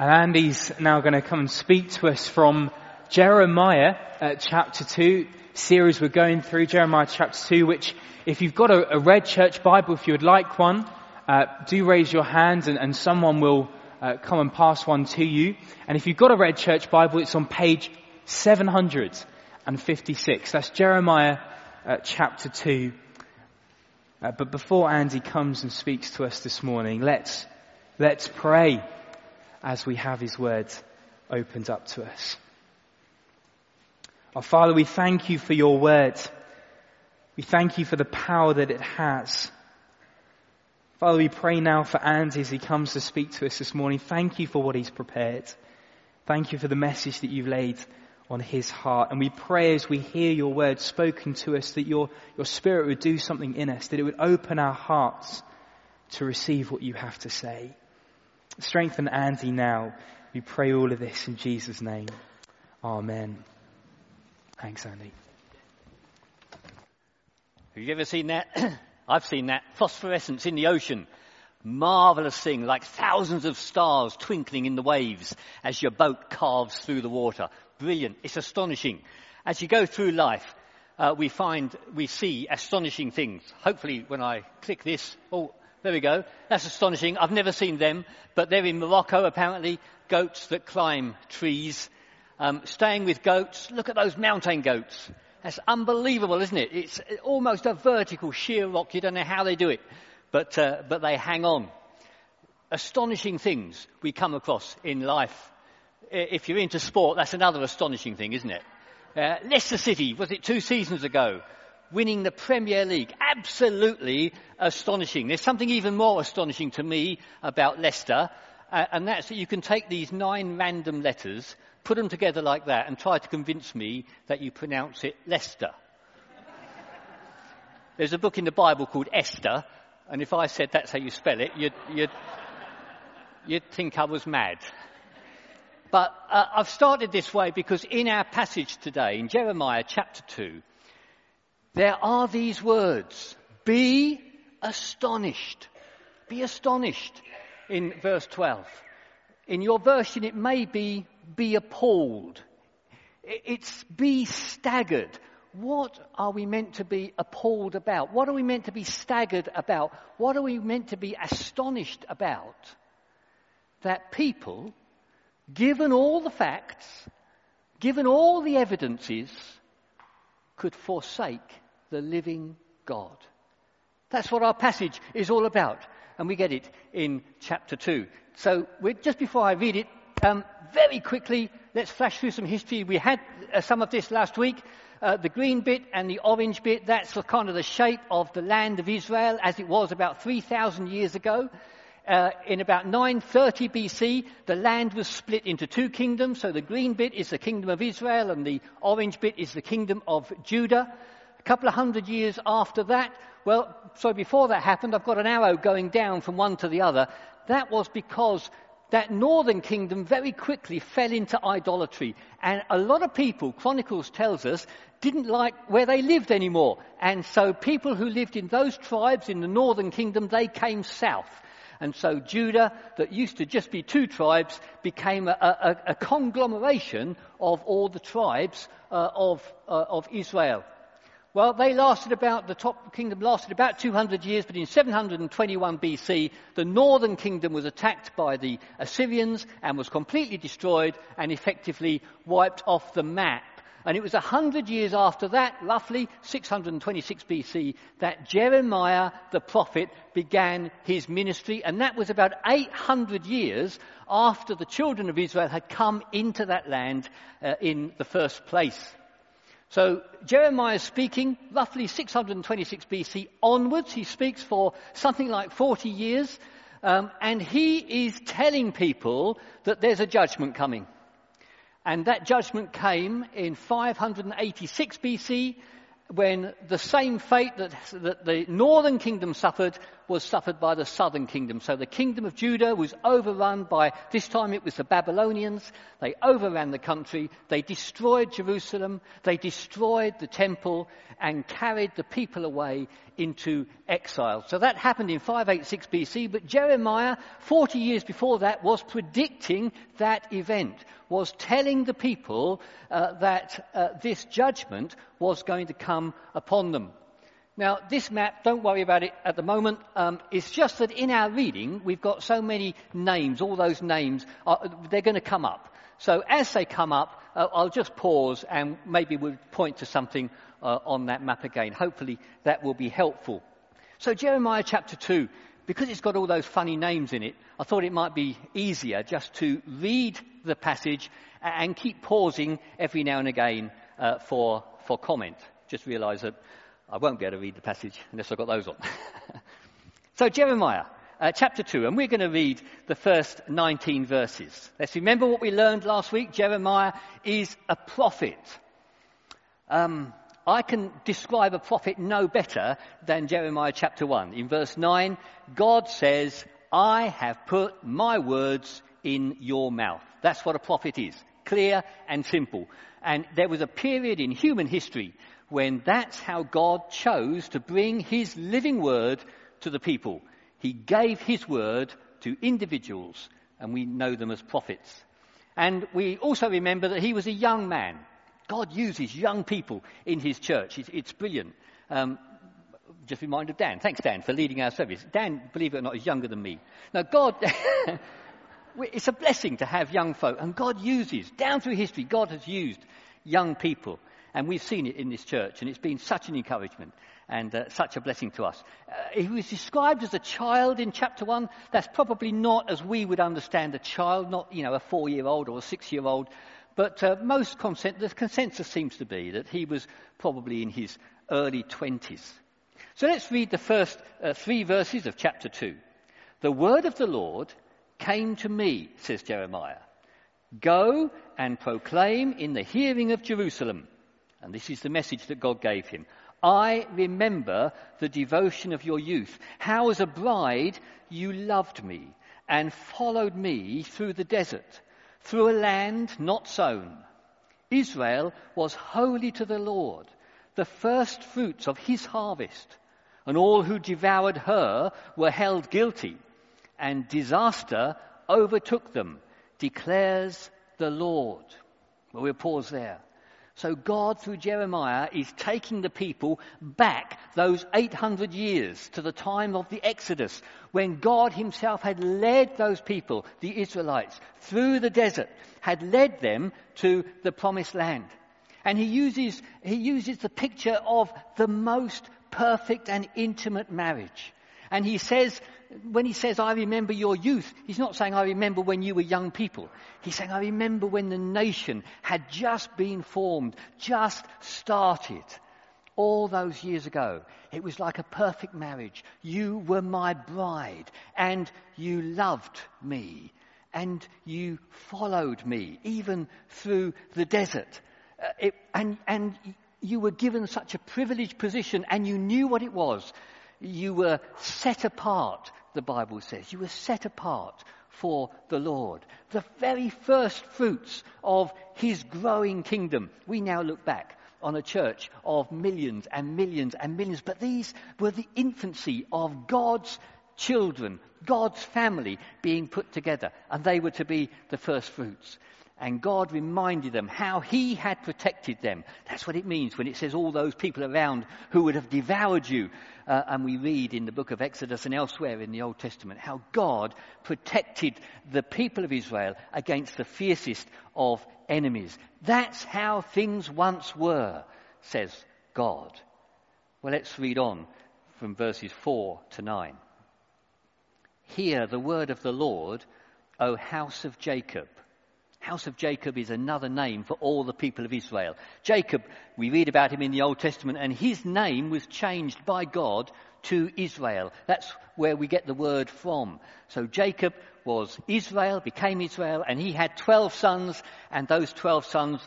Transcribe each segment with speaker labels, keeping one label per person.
Speaker 1: And Andy's now going to come and speak to us from Jeremiah uh, chapter 2, series we're going through, Jeremiah chapter 2, which if you've got a, a red church Bible, if you would like one, uh, do raise your hand and, and someone will uh, come and pass one to you. And if you've got a red church Bible, it's on page 756. That's Jeremiah uh, chapter 2. Uh, but before Andy comes and speaks to us this morning, let's, let's pray as we have His Word opened up to us. Our Father, we thank you for your Word. We thank you for the power that it has. Father, we pray now for Andy as he comes to speak to us this morning. Thank you for what he's prepared. Thank you for the message that you've laid on his heart. And we pray as we hear your word spoken to us that your, your spirit would do something in us, that it would open our hearts to receive what you have to say. Strengthen Andy now. We pray all of this in Jesus' name. Amen. Thanks, Andy.
Speaker 2: Have you ever seen that? I've seen that. Phosphorescence in the ocean. Marvelous thing, like thousands of stars twinkling in the waves as your boat carves through the water. Brilliant. It's astonishing. As you go through life, uh, we find, we see astonishing things. Hopefully when I click this, oh, there we go. That's astonishing. I've never seen them, but they're in Morocco apparently. Goats that climb trees. Um, staying with goats. Look at those mountain goats. That's unbelievable, isn't it? It's almost a vertical sheer rock. You don't know how they do it, but uh, but they hang on. Astonishing things we come across in life. If you're into sport, that's another astonishing thing, isn't it? Uh, Leicester City, was it two seasons ago? Winning the Premier League. Absolutely astonishing. There's something even more astonishing to me about Leicester, uh, and that's that you can take these nine random letters, put them together like that, and try to convince me that you pronounce it Leicester. There's a book in the Bible called Esther, and if I said that's how you spell it, you'd, you'd, you'd think I was mad. But uh, I've started this way because in our passage today, in Jeremiah chapter 2, there are these words. Be astonished. Be astonished in verse 12. In your version, it may be be appalled. It's be staggered. What are we meant to be appalled about? What are we meant to be staggered about? What are we meant to be astonished about? That people, given all the facts, given all the evidences, could forsake the living God. That's what our passage is all about. And we get it in chapter 2. So just before I read it, um, very quickly, let's flash through some history. We had uh, some of this last week. Uh, the green bit and the orange bit, that's kind of the shape of the land of Israel as it was about 3,000 years ago. Uh, in about 930 BC, the land was split into two kingdoms. So the green bit is the kingdom of Israel and the orange bit is the kingdom of Judah couple of hundred years after that, well, so before that happened, I've got an arrow going down from one to the other. That was because that northern kingdom very quickly fell into idolatry. And a lot of people, Chronicles tells us, didn't like where they lived anymore. And so people who lived in those tribes in the northern kingdom, they came south. And so Judah, that used to just be two tribes, became a, a, a conglomeration of all the tribes uh, of, uh, of Israel. Well, they lasted about, the top kingdom lasted about 200 years, but in 721 BC, the northern kingdom was attacked by the Assyrians and was completely destroyed and effectively wiped off the map. And it was 100 years after that, roughly 626 BC, that Jeremiah the prophet began his ministry, and that was about 800 years after the children of Israel had come into that land uh, in the first place. So Jeremiah is speaking roughly 626 BC onwards. He speaks for something like 40 years. Um, and he is telling people that there's a judgment coming. And that judgment came in 586 BC when the same fate that, that the northern kingdom suffered was suffered by the southern kingdom. So the kingdom of Judah was overrun by, this time it was the Babylonians. They overran the country. They destroyed Jerusalem. They destroyed the temple and carried the people away into exile. So that happened in 586 BC, but Jeremiah, 40 years before that, was predicting that event, was telling the people uh, that uh, this judgment was going to come upon them. Now, this map, don't worry about it at the moment. Um, it's just that in our reading, we've got so many names, all those names, are, they're going to come up. So as they come up, uh, I'll just pause and maybe we'll point to something uh, on that map again. Hopefully that will be helpful. So Jeremiah chapter 2, because it's got all those funny names in it, I thought it might be easier just to read the passage and keep pausing every now and again uh, for, for comment. Just realise that I won't be able to read the passage unless I've got those on. so Jeremiah, uh, chapter 2, and we're going to read the first 19 verses. Let's remember what we learned last week. Jeremiah is a prophet. Um, I can describe a prophet no better than Jeremiah chapter 1. In verse 9, God says, I have put my words in your mouth. That's what a prophet is. Clear and simple. And there was a period in human history when that's how God chose to bring his living word to the people. He gave his word to individuals, and we know them as prophets. And we also remember that he was a young man. God uses young people in his church. It's, it's brilliant. Um, just reminded Dan. Thanks, Dan, for leading our service. Dan, believe it or not, is younger than me. Now, God, it's a blessing to have young folk, and God uses, down through history, God has used young people. And we've seen it in this church, and it's been such an encouragement and uh, such a blessing to us. Uh, he was described as a child in chapter 1. That's probably not as we would understand a child, not, you know, a four year old or a six year old. But uh, most consent, the consensus seems to be that he was probably in his early 20s. So let's read the first uh, three verses of chapter 2. The word of the Lord came to me, says Jeremiah. Go and proclaim in the hearing of Jerusalem and this is the message that God gave him. I remember the devotion of your youth, how as a bride you loved me and followed me through the desert, through a land not sown. Israel was holy to the Lord, the first fruits of his harvest, and all who devoured her were held guilty, and disaster overtook them, declares the Lord. Well, we'll pause there. So God, through Jeremiah, is taking the people back those 800 years to the time of the Exodus, when God himself had led those people, the Israelites, through the desert, had led them to the promised land. And he uses, he uses the picture of the most perfect and intimate marriage. And he says when he says, I remember your youth, he's not saying, I remember when you were young people. He's saying, I remember when the nation had just been formed, just started. All those years ago, it was like a perfect marriage. You were my bride, and you loved me, and you followed me, even through the desert. Uh, it, and, and you were given such a privileged position, and you knew what it was you were set apart, the Bible says. You were set apart for the Lord. The very first fruits of His growing kingdom. We now look back on a church of millions and millions and millions, but these were the infancy of God's children, God's family being put together, and they were to be the first fruits. And God reminded them how He had protected them. That's what it means when it says all those people around who would have devoured you. Uh, and we read in the book of Exodus and elsewhere in the Old Testament how God protected the people of Israel against the fiercest of enemies. That's how things once were, says God. Well, let's read on from verses 4 to 9. Hear the word of the Lord, O house of Jacob. House of Jacob is another name for all the people of Israel. Jacob, we read about him in the Old Testament, and his name was changed by God to Israel. That's where we get the word from. So Jacob was Israel, became Israel, and he had 12 sons, and those 12 sons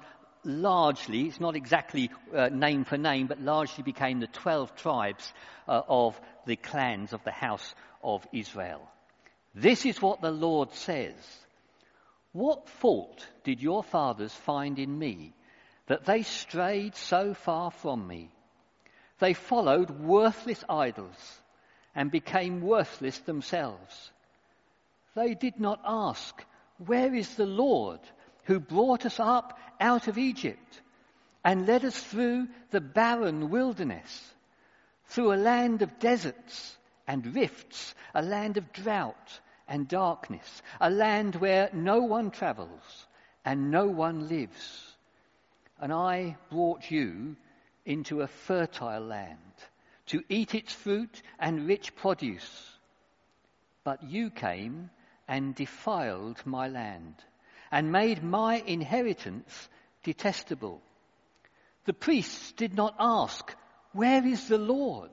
Speaker 2: largely, it's not exactly uh, name for name, but largely became the 12 tribes uh, of the clans of the house of Israel. This is what the Lord says. What fault did your fathers find in me that they strayed so far from me? They followed worthless idols and became worthless themselves. They did not ask, Where is the Lord who brought us up out of Egypt and led us through the barren wilderness, through a land of deserts and rifts, a land of drought and darkness, a land where no one travels and no one lives? And I brought you into a fertile land to eat its fruit and rich produce. But you came and defiled my land and made my inheritance detestable. The priests did not ask, Where is the Lord?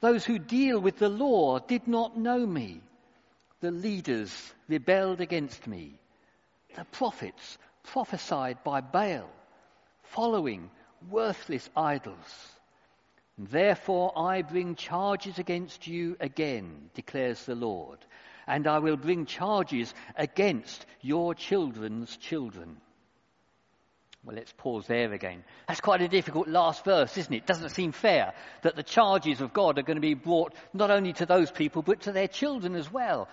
Speaker 2: Those who deal with the law did not know me. The leaders rebelled against me. The prophets prophesied by Baal, following worthless idols. Therefore I bring charges against you again, declares the Lord, and I will bring charges against your children's children. Well, let's pause there again. That's quite a difficult last verse, isn't it? it? Doesn't seem fair that the charges of God are going to be brought not only to those people, but to their children as well.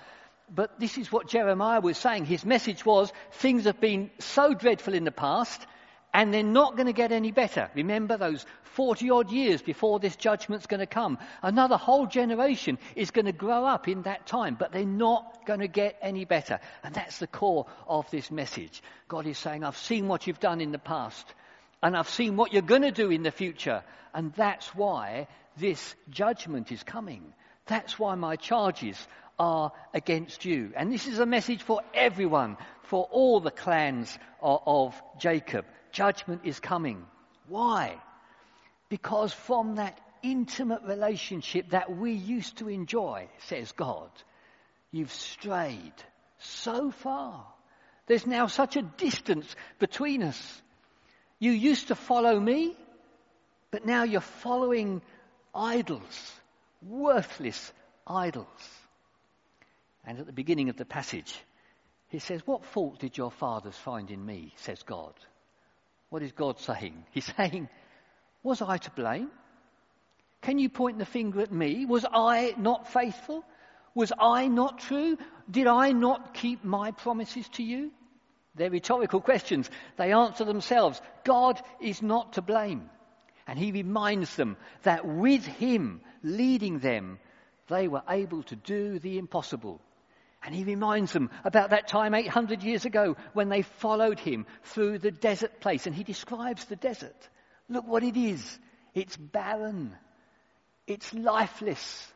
Speaker 2: But this is what Jeremiah was saying. His message was things have been so dreadful in the past, and they're not going to get any better. Remember those 40 odd years before this judgment's going to come. Another whole generation is going to grow up in that time, but they're not going to get any better. And that's the core of this message. God is saying, I've seen what you've done in the past, and I've seen what you're going to do in the future. And that's why this judgment is coming. That's why my charges are against you. And this is a message for everyone, for all the clans of, of Jacob judgment is coming. Why? Because from that intimate relationship that we used to enjoy, says God, you've strayed so far. There's now such a distance between us. You used to follow me, but now you're following idols, worthless idols. And at the beginning of the passage, he says, What fault did your fathers find in me? says God. What is God saying? He's saying, Was I to blame? Can you point the finger at me? Was I not faithful? Was I not true? Did I not keep my promises to you? They're rhetorical questions. They answer themselves. God is not to blame. And he reminds them that with him leading them, they were able to do the impossible. And he reminds them about that time 800 years ago when they followed him through the desert place. And he describes the desert. Look what it is. It's barren. It's lifeless.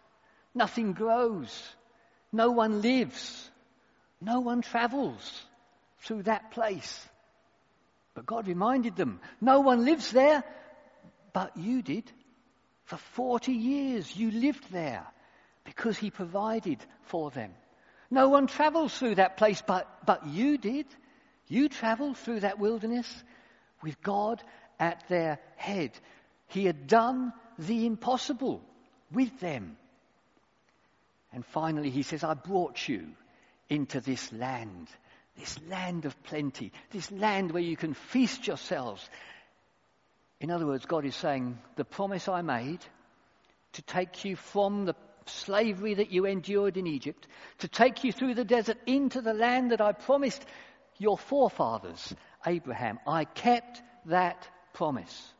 Speaker 2: Nothing grows. No one lives. No one travels through that place. But God reminded them, no one lives there, but you did. For 40 years you lived there because he provided for them. No one travels through that place, but, but you did. You traveled through that wilderness with God at their head. He had done the impossible with them. And finally, he says, I brought you into this land, this land of plenty, this land where you can feast yourselves. In other words, God is saying, the promise I made to take you from the slavery that you endured in Egypt, to take you through the desert into the land that I promised your forefathers, Abraham. I kept that promise.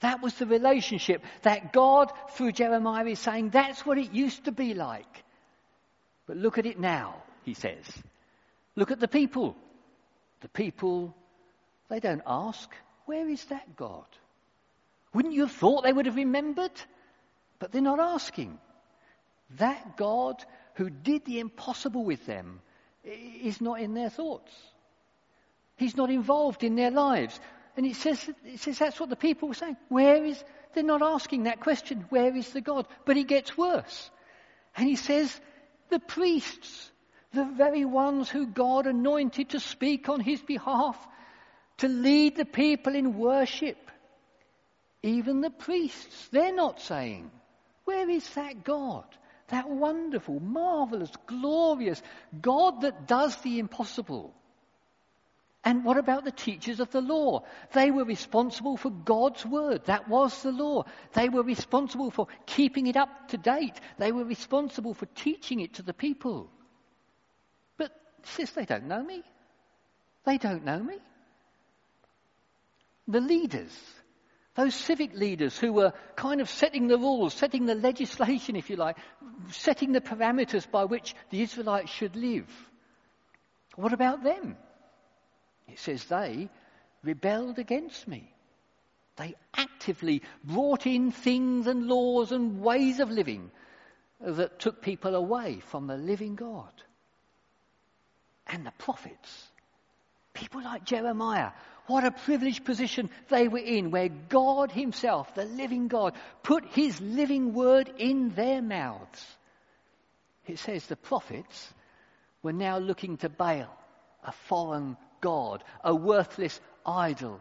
Speaker 2: That was the relationship that God, through Jeremiah, is saying that's what it used to be like. But look at it now, he says. Look at the people. The people, they don't ask, where is that God? Wouldn't you have thought they would have remembered? But they're not asking. That God who did the impossible with them is not in their thoughts. He's not involved in their lives. And it says, it says that's what the people were saying. Where is, they're not asking that question, where is the God? But it gets worse. And he says, the priests, the very ones who God anointed to speak on his behalf, to lead the people in worship, even the priests, they're not saying, Where is that God? That wonderful, marvelous, glorious God that does the impossible. And what about the teachers of the law? They were responsible for God's word. That was the law. They were responsible for keeping it up to date. They were responsible for teaching it to the people. But says they don't know me. They don't know me. The leaders, those civic leaders who were kind of setting the rules, setting the legislation, if you like, setting the parameters by which the Israelites should live. What about them? It says they rebelled against me. They actively brought in things and laws and ways of living that took people away from the living God. And the prophets, people like Jeremiah, what a privileged position they were in, where God Himself, the living God, put His living word in their mouths. It says the prophets were now looking to Baal, a foreign God, a worthless idol.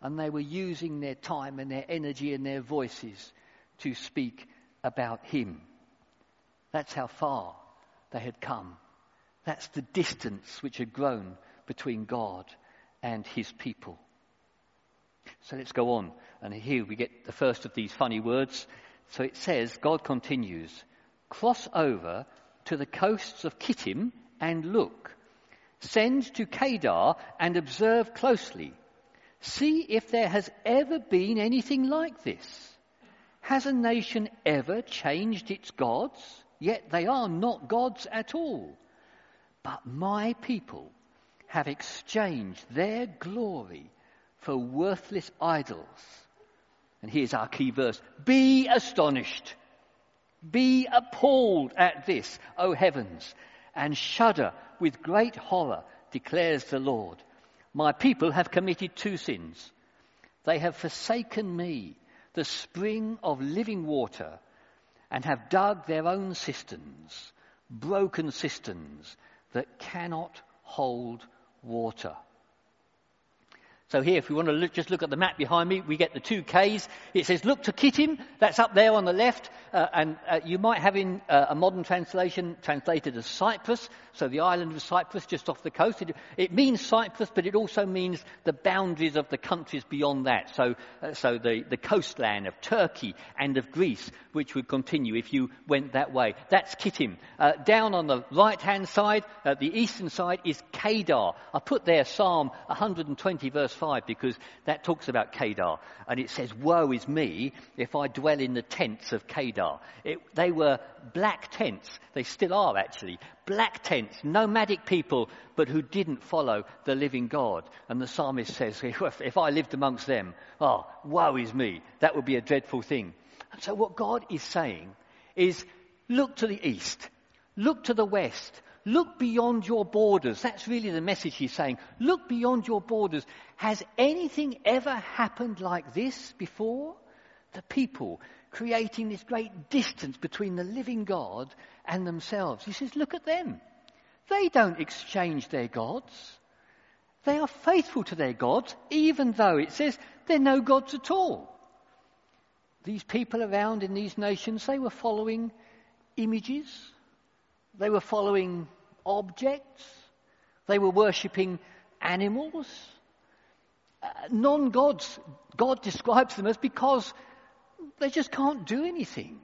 Speaker 2: And they were using their time and their energy and their voices to speak about Him. That's how far they had come. That's the distance which had grown between God and His people. So let's go on. And here we get the first of these funny words. So it says, God continues, cross over to the coasts of Kittim and look. Send to Kedar and observe closely. See if there has ever been anything like this. Has a nation ever changed its gods? Yet they are not gods at all. But my people have exchanged their glory for worthless idols. And here's our key verse Be astonished, be appalled at this, O heavens, and shudder with great horror, declares the Lord. My people have committed two sins. They have forsaken me, the spring of living water, and have dug their own cisterns, broken cisterns that cannot hold water. So here, if we want to look, just look at the map behind me, we get the two Ks. It says, look to Kittim, that's up there on the left, uh, and uh, you might have in uh, a modern translation translated as Cyprus, so the island of Cyprus just off the coast. It, it means Cyprus, but it also means the boundaries of the countries beyond that. So, uh, so the, the coastland of Turkey and of Greece, which would continue if you went that way. That's Kittim. Uh, down on the right-hand side, uh, the eastern side, is Kedar. I put there Psalm 120 verse 5 because that talks about Kedar. And it says, Woe is me if I dwell in the tents of Kedar. It, they were black tents. They still are actually. Black tents, nomadic people, but who didn't follow the living God. And the psalmist says, If I lived amongst them, oh, woe is me. That would be a dreadful thing. And so what God is saying is, look to the east. Look to the west. Look beyond your borders. That's really the message he's saying. Look beyond your borders. Has anything ever happened like this before? The people creating this great distance between the living God and themselves. He says, look at them. They don't exchange their gods. They are faithful to their gods, even though it says they're no gods at all. These people around in these nations, they were following images. They were following objects. They were worshipping animals. Uh, non gods, God describes them as because they just can't do anything.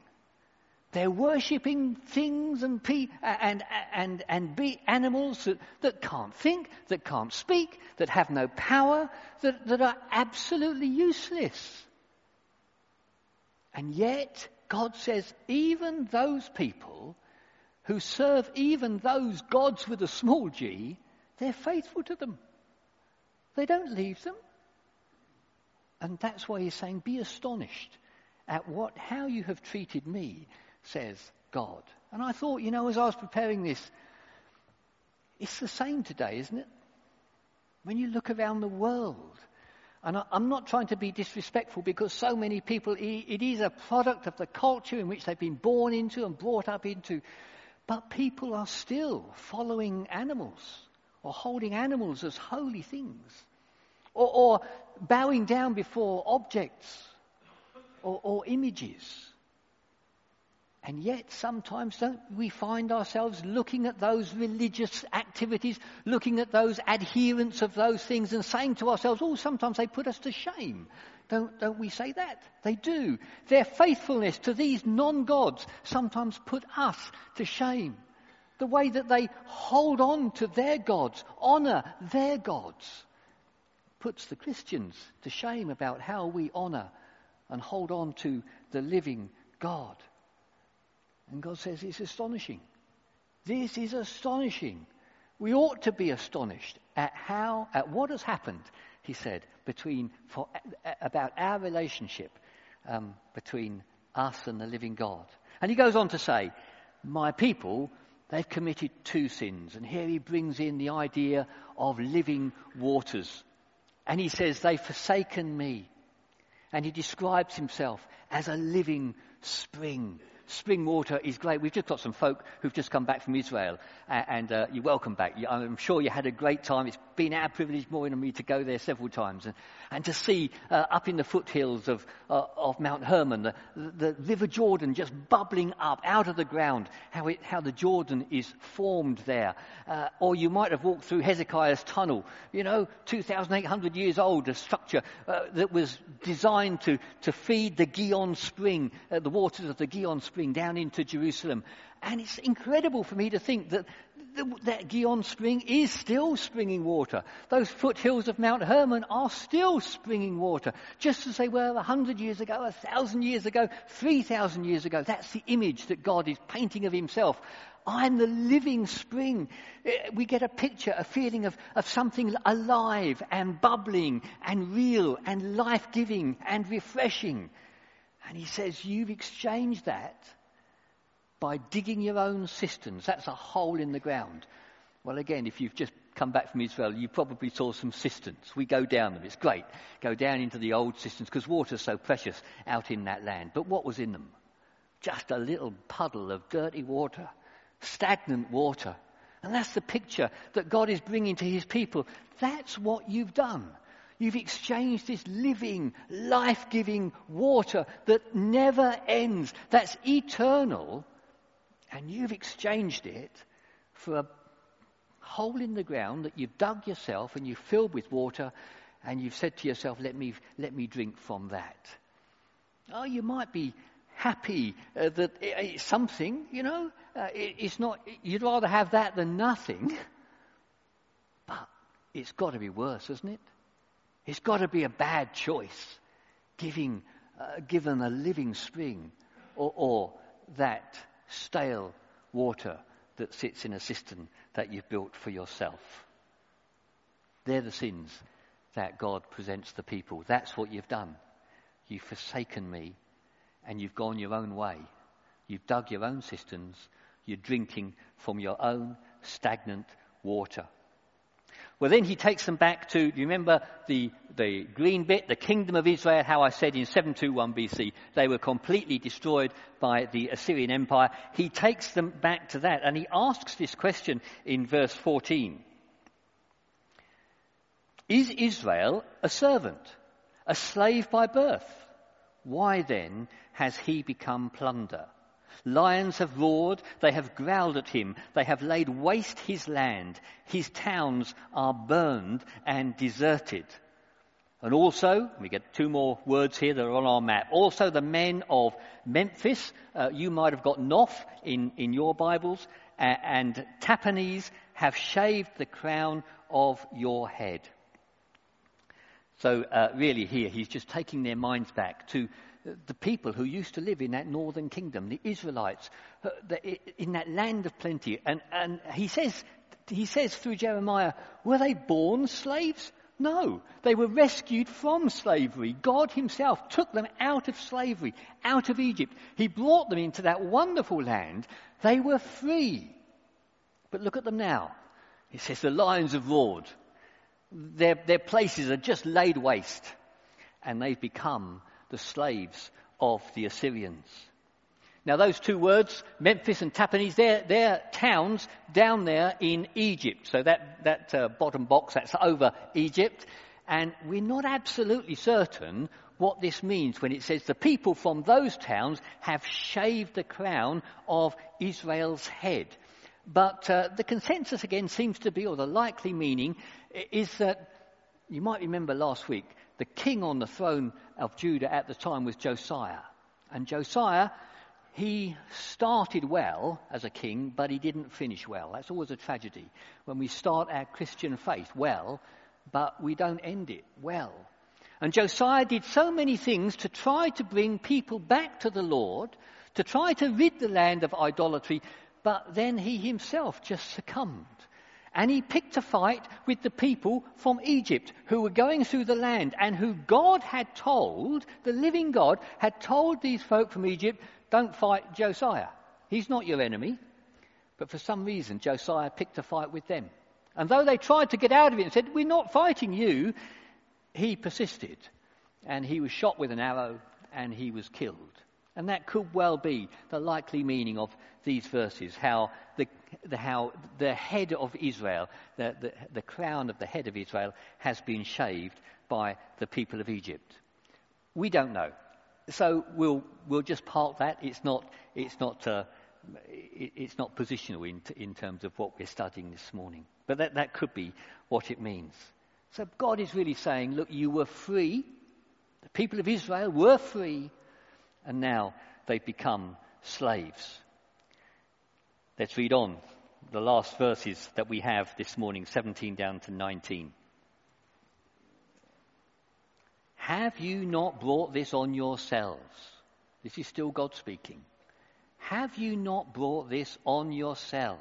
Speaker 2: They're worshipping things and, pe- and, and, and be animals that, that can't think, that can't speak, that have no power, that, that are absolutely useless. And yet, God says, even those people who serve even those gods with a small g, they're faithful to them. They don't leave them. And that's why he's saying, be astonished at what, how you have treated me, says God. And I thought, you know, as I was preparing this, it's the same today, isn't it? When you look around the world, and I, am not trying to be disrespectful because so many people, it is a product of the culture in which they've been born into and brought up into. But people are still following animals or holding animals as holy things or, or bowing down before objects or, or images. And yet, sometimes don't we find ourselves looking at those religious activities, looking at those adherents of those things, and saying to ourselves, oh, sometimes they put us to shame. Don't, don't we say that? They do. Their faithfulness to these non gods sometimes put us to shame. The way that they hold on to their gods, honour their gods, puts the Christians to shame about how we honour and hold on to the living God. And God says it's astonishing. This is astonishing. We ought to be astonished at how, at what has happened, he said, between, for, about our relationship um, between us and the living God. And he goes on to say, My people, they've committed two sins. And here he brings in the idea of living waters. And he says, They've forsaken me. And he describes himself as a living spring spring water is great. We've just got some folk who've just come back from Israel, and uh, you're welcome back. I'm sure you had a great time. It's been our privilege, more than me, to go there several times and, and to see uh, up in the foothills of, uh, of Mount Hermon the, the River Jordan just bubbling up out of the ground, how, it, how the Jordan is formed there. Uh, or you might have walked through Hezekiah's tunnel, you know, 2,800 years old, a structure uh, that was designed to, to feed the Gihon spring, uh, the waters of the Gihon spring spring down into Jerusalem. And it's incredible for me to think that that Gihon spring is still springing water. Those foothills of Mount Hermon are still springing water. Just as they were a hundred years ago, a thousand years ago, three thousand years ago. That's the image that God is painting of himself. I'm the living spring. Eh, we get a picture, a feeling of, of something alive and bubbling and real and life giving and refreshing. And he says, You've exchanged that by digging your own cisterns. That's a hole in the ground. Well, again, if you've just come back from Israel, you probably saw some cisterns. We go down them. It's great. Go down into the old cisterns because water's so precious out in that land. But what was in them? Just a little puddle of dirty water, stagnant water. And that's the picture that God is bringing to his people. That's what you've done. You've exchanged this living, life giving water that never ends, that's eternal, and you've exchanged it for a hole in the ground that you've dug yourself and you've filled with water, and you've said to yourself, Let me, let me drink from that. Oh, you might be happy uh, that it's something, you know. Uh, it, it's not, you'd rather have that than nothing. But it's got to be worse, isn't it? It's got to be a bad choice, giving, uh, given a living spring or, or that stale water that sits in a cistern that you've built for yourself. They're the sins that God presents the people. That's what you've done. You've forsaken me and you've gone your own way. You've dug your own cisterns. You're drinking from your own stagnant water. Well, then he takes them back to, do you remember the, the green bit, the kingdom of Israel, how I said in 721 BC, they were completely destroyed by the Assyrian Empire. He takes them back to that and he asks this question in verse 14. Is Israel a servant, a slave by birth? Why then has he become plunder? Lions have roared, they have growled at him, they have laid waste his land, his towns are burned and deserted. And also, we get two more words here that are on our map. Also, the men of Memphis, uh, you might have got Noph in, in your Bibles, uh, and Tahpanhes have shaved the crown of your head. So, uh, really, here, he's just taking their minds back to the people who used to live in that northern kingdom, the Israelites, uh, in that land of plenty. And, and he, says, he says through Jeremiah, were they born slaves? No, they were rescued from slavery. God Himself took them out of slavery, out of Egypt. He brought them into that wonderful land. They were free. But look at them now. He says the lions have roared. Their, their places are just laid waste. And they've become the slaves of the Assyrians. Now, those two words, Memphis and Tahpanhes, they're, they're towns down there in Egypt. So that, that uh, bottom box, that's over Egypt. And we're not absolutely certain what this means when it says the people from those towns have shaved the crown of Israel's head. But uh, the consensus again seems to be, or the likely meaning, is that you might remember last week the king on the throne of Judah at the time was Josiah. And Josiah, he started well as a king, but he didn't finish well. That's always a tragedy. When we start our Christian faith well, but we don't end it well. And Josiah did so many things to try to bring people back to the Lord, to try to rid the land of idolatry, but then he himself just succumbed. And he picked a fight with the people from Egypt who were going through the land and who God had told, the living God, had told these folk from Egypt, don't fight Josiah. He's not your enemy. But for some reason, Josiah picked a fight with them. And though they tried to get out of it and said, We're not fighting you, he persisted. And he was shot with an arrow and he was killed. And that could well be the likely meaning of these verses how the, the how the head of Israel, the, the, the, crown of the head of Israel, has been shaved by the people of Egypt. We don't know. So we'll, we'll just park that. It's not, it's not, uh, it, it's not positional in, in terms of what we're studying this morning. But that, that could be what it means. So God is really saying, look, you were free. The people of Israel were free and now they've become slaves. Let's read on the last verses that we have this morning, 17 down to 19. Have you not brought this on yourselves? This is still God speaking. Have you not brought this on yourselves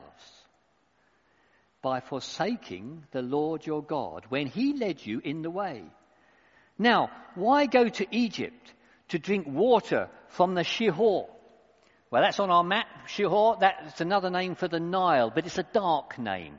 Speaker 2: by forsaking the Lord your God when he led you in the way? Now, why go to Egypt to drink water from the Shihor. Well, that's on our map. Shihor, that's another name for the Nile, but it's a dark name.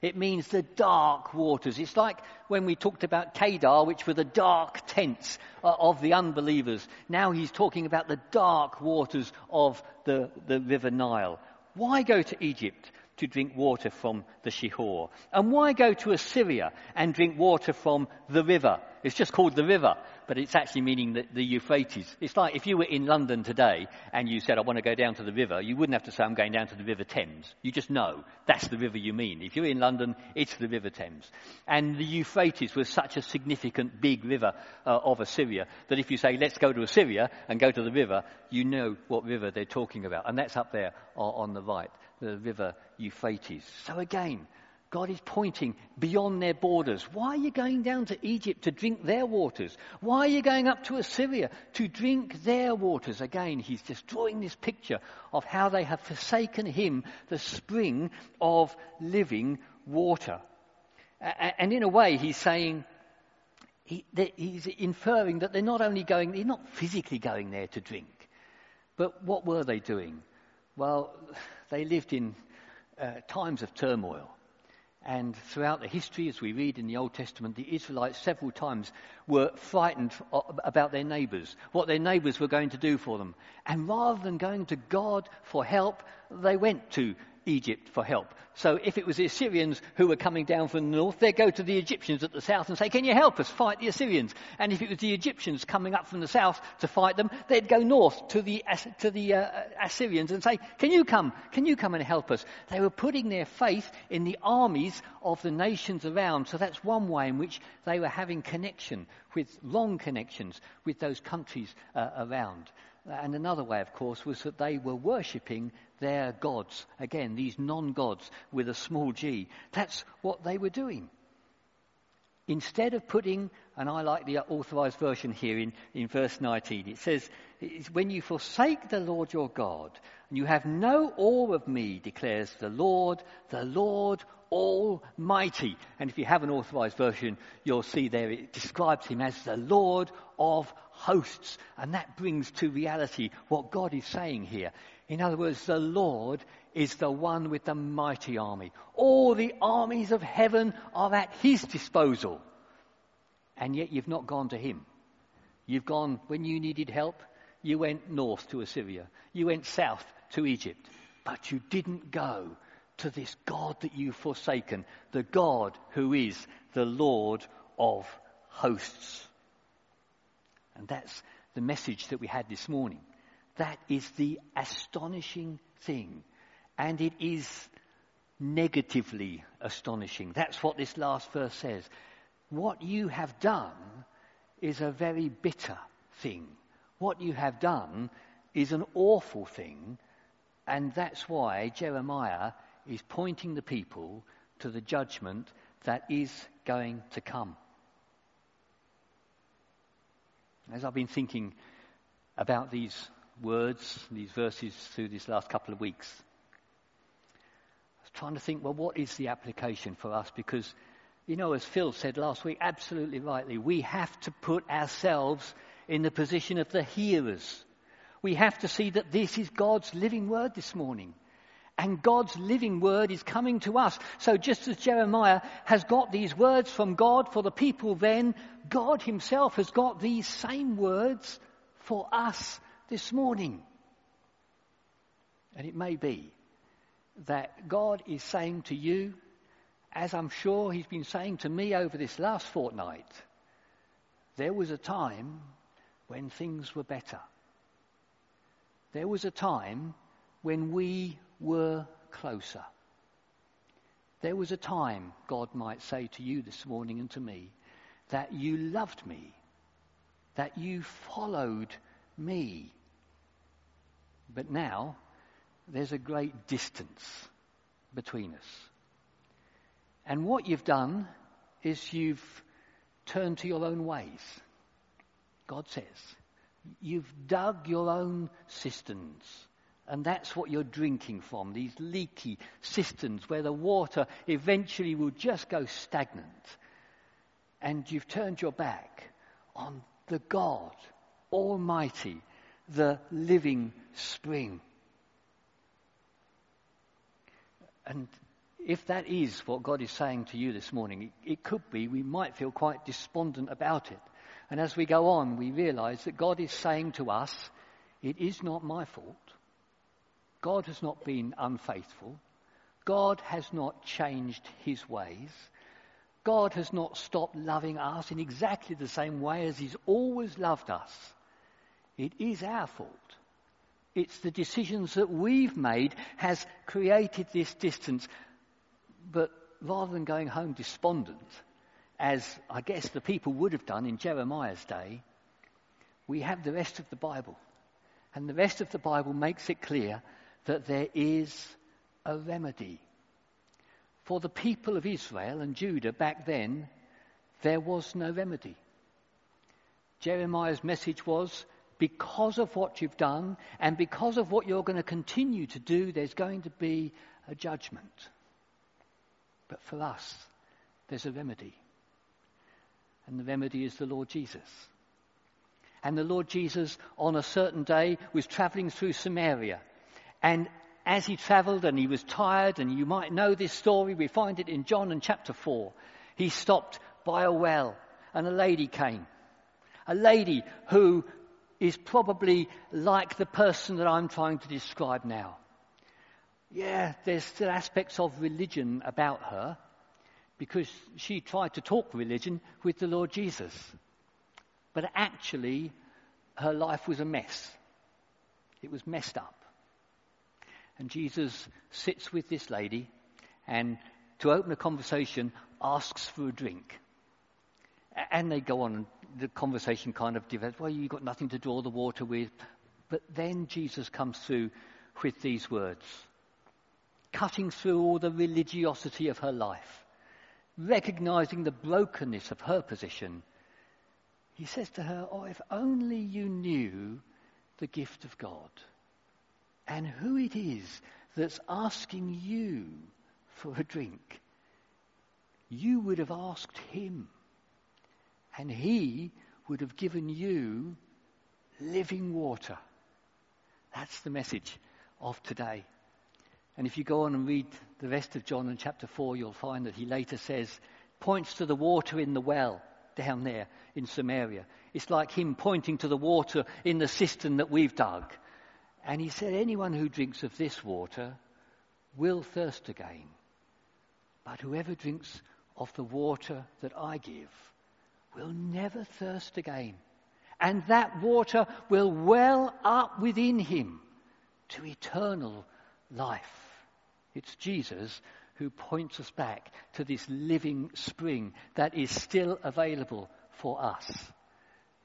Speaker 2: It means the dark waters. It's like when we talked about Kedar, which were the dark tents uh, of the unbelievers. Now he's talking about the dark waters of the, the river Nile. Why go to Egypt to drink water from the Shihor? And why go to Assyria and drink water from the river? It's just called the river but it's actually meaning the, the Euphrates. It's like if you were in London today and you said, I want to go down to the river, you wouldn't have to say, I'm going down to the River Thames. You just know that's the river you mean. If you're in London, it's the River Thames. And the Euphrates was such a significant big river uh, of Assyria that if you say, let's go to Assyria and go to the river, you know what river they're talking about. And that's up there on the right, the River Euphrates. So again, God is pointing beyond their borders. Why are you going down to Egypt to drink their waters? Why are you going up to Assyria to drink their waters? Again, he's just drawing this picture of how they have forsaken him, the spring of living water. And in a way, he's saying, he, he's inferring that they're not only going, they're not physically going there to drink, but what were they doing? Well, they lived in uh, times of turmoil. And throughout the history, as we read in the Old Testament, the Israelites several times were frightened about their neighbours, what their neighbours were going to do for them. And rather than going to God for help, they went to Egypt for help. So if it was the Assyrians who were coming down from the north, they'd go to the Egyptians at the south and say, Can you help us fight the Assyrians? And if it was the Egyptians coming up from the south to fight them, they'd go north to the, to the uh, Assyrians and say, Can you come? Can you come and help us? They were putting their faith in the armies of the nations around. So that's one way in which they were having connection with long connections with those countries uh, around. And another way, of course, was that they were worshipping their gods. Again, these non gods with a small g. That's what they were doing. Instead of putting, and I like the authorized version here in, in verse 19, it says, When you forsake the Lord your God, and you have no awe of me, declares the Lord, the Lord Almighty. And if you have an authorized version, you'll see there it describes him as the Lord of hosts. And that brings to reality what God is saying here. In other words, the Lord is the one with the mighty army. All the armies of heaven are at his disposal. And yet you've not gone to him. You've gone, when you needed help, you went north to Assyria. You went south to Egypt. But you didn't go to this God that you've forsaken, the God who is the Lord of hosts. And that's the message that we had this morning. That is the astonishing thing. And it is negatively astonishing. That's what this last verse says. What you have done is a very bitter thing. What you have done is an awful thing, and that's why Jeremiah is pointing the people to the judgment that is going to come. As I've been thinking about these words, these verses through these last couple of weeks, trying to think, well, what is the application for us? Because, you know, as Phil said last week, absolutely rightly, we have to put ourselves in the position of the hearers. We have to see that this is God's living word this morning. And God's living word is coming to us. So just as Jeremiah has got these words from God for the people then, God himself has got these same words for us this morning. And it may be that God is saying to you, as I'm sure he's been saying to me over this last fortnight, there was a time when things were better. There was a time when we were closer. There was a time, God might say to you this morning and to me, that you loved me, that you followed me. But now, there's a great distance between us. And what you've done is you've turned to your own ways. God says, you've dug your own cisterns and that's what you're drinking from, these leaky cisterns where the water eventually will just go stagnant. And you've turned your back on the God Almighty, the living spring. And if that is what God is saying to you this morning, it, it, could be we might feel quite despondent about it. And as we go on, we realize that God is saying to us, it is not my fault. God has not been unfaithful. God has not changed his ways. God has not stopped loving us in exactly the same way as he's always loved us. It is our fault. It's the decisions that we've made has created this distance. But rather than going home despondent, as I guess the people would have done in Jeremiah's day, we have the rest of the Bible. And the rest of the Bible makes it clear that there is a remedy. For the people of Israel and Judah back then, there was no remedy. Jeremiah's message was because of what you've done and because of what you're going to continue to do, there's going to be a judgment. But for us, there's a remedy. And the remedy is the Lord Jesus. And the Lord Jesus, on a certain day, was traveling through Samaria. And as he traveled and he was tired, and you might know this story, we find it in John and chapter 4. He stopped by a well, and a lady came. A lady who is probably like the person that I'm trying to describe now. Yeah, there's still aspects of religion about her because she tried to talk religion with the Lord Jesus. But actually, her life was a mess. It was messed up. And Jesus sits with this lady and, to open a conversation, asks for a drink. And they go on, the conversation kind of develops. Well, you've got nothing to draw the water with. But then Jesus comes through with these words, cutting through all the religiosity of her life, recognizing the brokenness of her position. He says to her, Oh, if only you knew the gift of God and who it is that's asking you for a drink, you would have asked him, and he would have given you living water. That's the message of today. And if you go on and read the rest of John in chapter 4, you'll find that he later says, points to the water in the well down there in Samaria. It's like him pointing to the water in the cistern that we've dug. And he said, Anyone who drinks of this water will thirst again. But whoever drinks of the water that I give will never thirst again. And that water will well up within him to eternal life. It's Jesus who points us back to this living spring that is still available for us.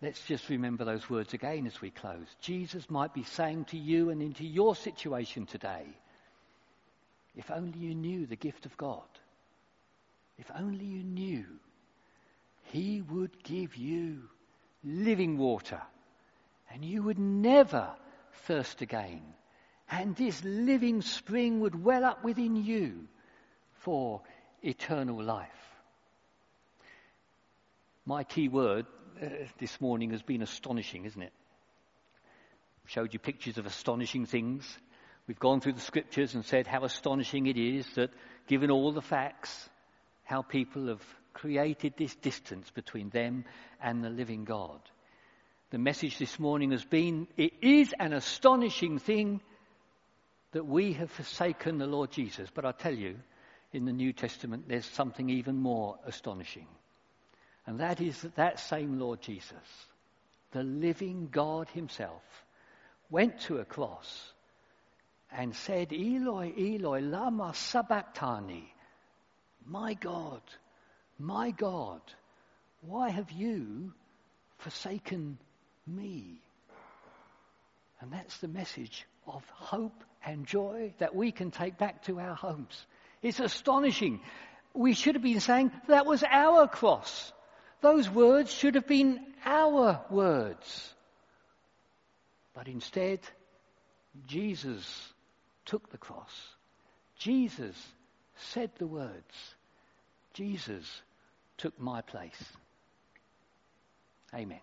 Speaker 2: Let's just remember those words again as we close. Jesus might be saying to you and into your situation today, if only you knew the gift of God, if only you knew, He would give you living water and you would never thirst again. And this living spring would well up within you for eternal life. My key word uh, this morning has been astonishing, isn't it? Showed you pictures of astonishing things. We've gone through the scriptures and said how astonishing it is that, given all the facts, how people have created this distance between them and the living God. The message this morning has been it is an astonishing thing that we have forsaken the Lord Jesus. But I tell you, in the New Testament, there's something even more astonishing. And that is that that same Lord Jesus, the living God himself, went to a cross and said, Eloi, Eloi, lama sabachthani. My God, my God, why have you forsaken me? And that's the message of hope and joy that we can take back to our homes. It's astonishing. We should have been saying that was our cross. Those words should have been our words. But instead, Jesus took the cross. Jesus said the words. Jesus took my place. Amen.